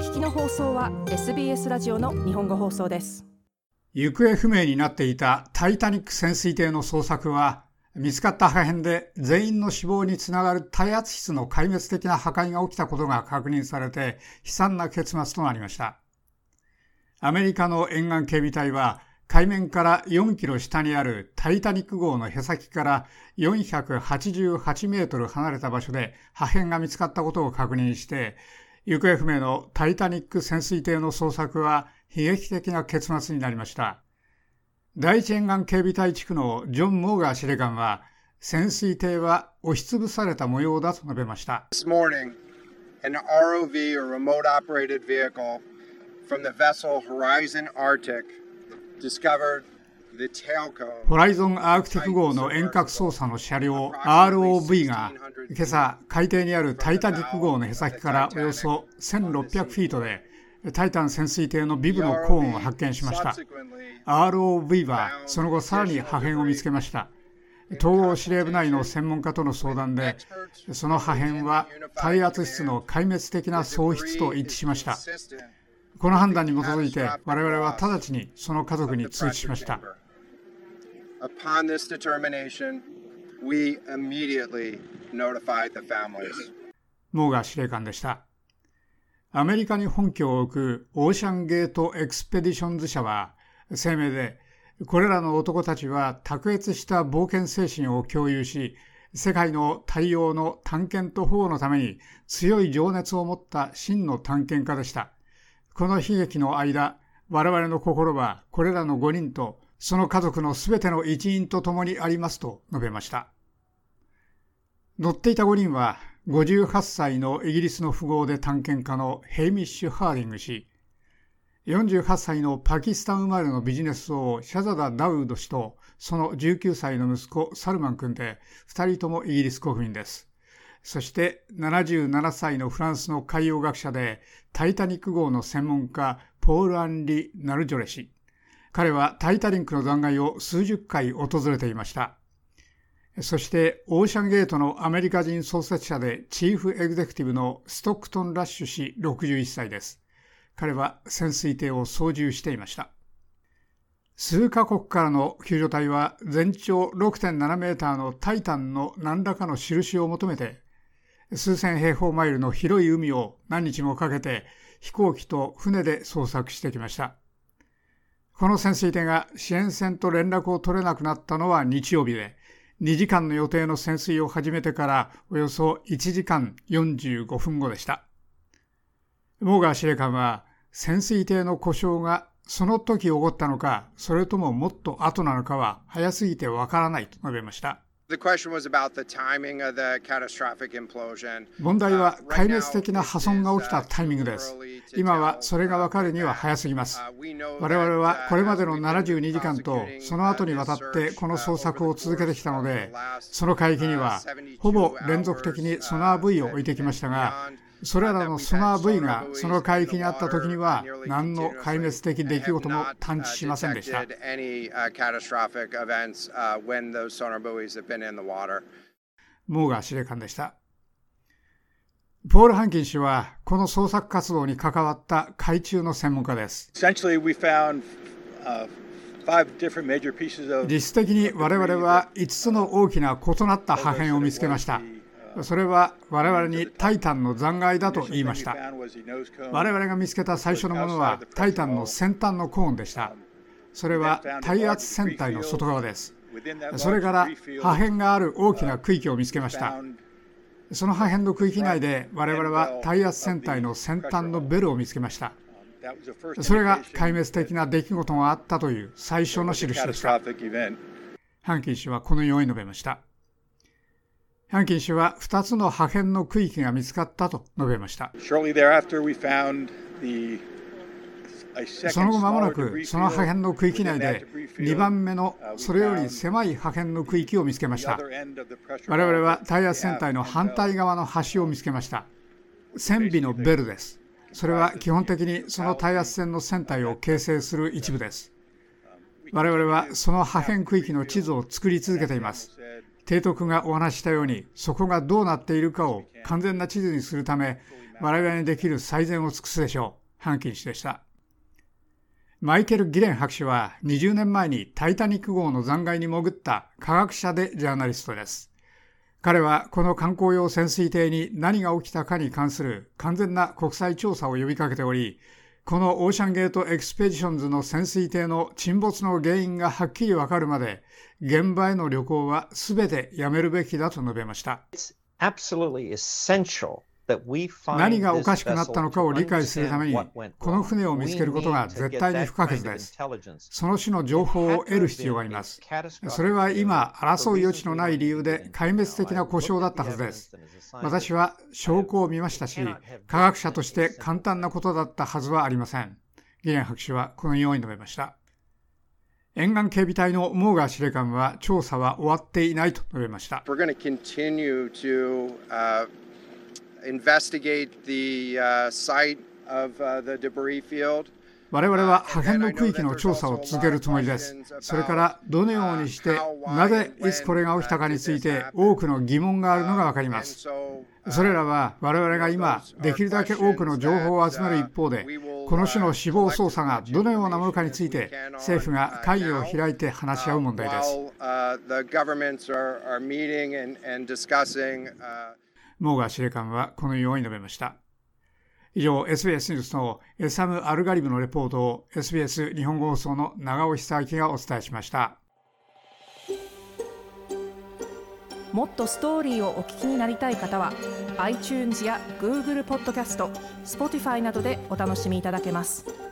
聞きの放送は SBS ラジオの日本語放送です行方不明になっていたタイタニック潜水艇の捜索は見つかった破片で全員の死亡につながる耐圧室の壊滅的な破壊が起きたことが確認されて悲惨な結末となりました。アメリカの沿岸警備隊は海面から4キロ下にあるタイタニック号のへさきから488メートル離れた場所で破片が見つかったことを確認して、行方不明のタイタニック潜水艇の捜索は悲劇的な結末になりました。第一沿岸警備隊地区のジョン・モーガー司令官は、潜水艇は押しつぶされた模様だと述べました。This morning, an ROV or remote operated vehicle from the vessel Horizon Arctic discovered ホライゾンアークティック号の遠隔操作の車両 ROV が今朝海底にあるタイタニック号のへさきからおよそ1600フィートでタイタン潜水艇のビブのコーンを発見しました。ROV はその後さらに破片を見つけました。統合司令部内の専門家との相談でその破片は耐圧室の壊滅的な喪失と一致しました。この判断に基づいて我々は直ちにその家族に通知しました Upon this determination, we immediately notified the families. モーガー司令官でした。アメリカに本拠を置くオーシャンゲートエクスペディションズ社は声明で、これらの男たちは卓越した冒険精神を共有し、世界の大洋の探検と保護のために強い情熱を持った真の探検家でした。この悲劇の間、我々の心はこれらの5人とその家族のすべての一員と共にありますと述べました。乗っていた5人は、58歳のイギリスの富豪で探検家のヘイミッシュ・ハーディング氏、48歳のパキスタン生まれのビジネス王シャザダ・ダウード氏と、その19歳の息子サルマン君で、2人ともイギリス国民です。そして77歳のフランスの海洋学者で、タイタニック号の専門家、ポール・アンリ・ナルジョレ氏。彼はタイタリンクの残骸を数十回訪れていました。そしてオーシャンゲートのアメリカ人創設者でチーフエグゼクティブのストックトン・ラッシュ氏61歳です。彼は潜水艇を操縦していました。数カ国からの救助隊は全長6.7メーターのタイタンの何らかの印を求めて数千平方マイルの広い海を何日もかけて飛行機と船で捜索してきました。この潜水艇が支援船と連絡を取れなくなったのは日曜日で、2時間の予定の潜水を始めてからおよそ1時間45分後でした。モーガー司令官は、潜水艇の故障がその時起こったのか、それとももっと後なのかは早すぎてわからないと述べました。問題は壊滅的な破損が起きたタイミングです。今はそれが分かるには早すぎます。我々はこれまでの72時間とその後にわたってこの捜索を続けてきたので、その海域にはほぼ連続的にソナーブイを置いてきましたが、それらのソナー V がその海域にあった時には何の壊滅的出来事も探知しませんでした。モーガー司令官でした。ポール・ハンキン氏はこの捜索活動に関わった海中の専門家です。実質的に我々は5つの大きな異なった破片を見つけました。それは我々にタイタンの残骸だと言いました。我々が見つけた最初のものはタイタンの先端のコーンでした。それは耐圧船体の外側です。それから破片がある大きな区域を見つけました。その破片の区域内で我々は耐圧船体の先端のベルを見つけました。それが壊滅的な出来事があったという最初の印でした。ハンキン氏はこのように述べました。ハンキン氏は2つの破片の区域が見つかったと述べました。その後間もなくその破片の区域内で2番目のそれより狭い破片の区域を見つけました。我々は耐圧船体の反対側の端を見つけました。船尾のベルです。それは基本的にその耐圧船の船体を形成する一部です。我々はその破片区域の地図を作り続けています。提督がお話したようにそこがどうなっているかを完全な地図にするため我々にできる最善を尽くすでしょう。ハンキン氏でした。マイケル・ギレン博士は20年前にタイタニック号の残骸に潜った科学者でジャーナリストです。彼はこの観光用潜水艇に何が起きたかに関する完全な国際調査を呼びかけておりこのオーシャンゲートエクスペディションズの潜水艇の沈没の原因がはっきりわかるまで現場への旅行はすべてやめるべきだと述べました。何がおかしくなったのかを理解するために、この船を見つけることが絶対に不可欠です。その種の情報を得る必要があります。それは今、争う余地のない理由で壊滅的な故障だったはずです。私は証拠を見ましたし、科学者として簡単なことだったはずはありません。ギレン博士はこのように述べました。沿岸警備隊のモーガー司令官は調査は終わっていないと述べました。我々は破片の区域の調査を続けるつもりです。それからどのようにして、なぜいつこれが起きたかについて多くの疑問があるのがわかります。それらは我々が今、できるだけ多くの情報を集める一方で、この種の死亡捜査がどのようなものかについて、政府が会議を開いて話し合う問題です。モーガー司令官はこのように述べました。以上、SBS ニュースのエサム・アルガリブのレポートを SBS 日本語放送の長尾久明がお伝えしました。もっとストーリーをお聞きになりたい方は iTunes や Google ポッドキャスト Spotify などでお楽しみいただけます。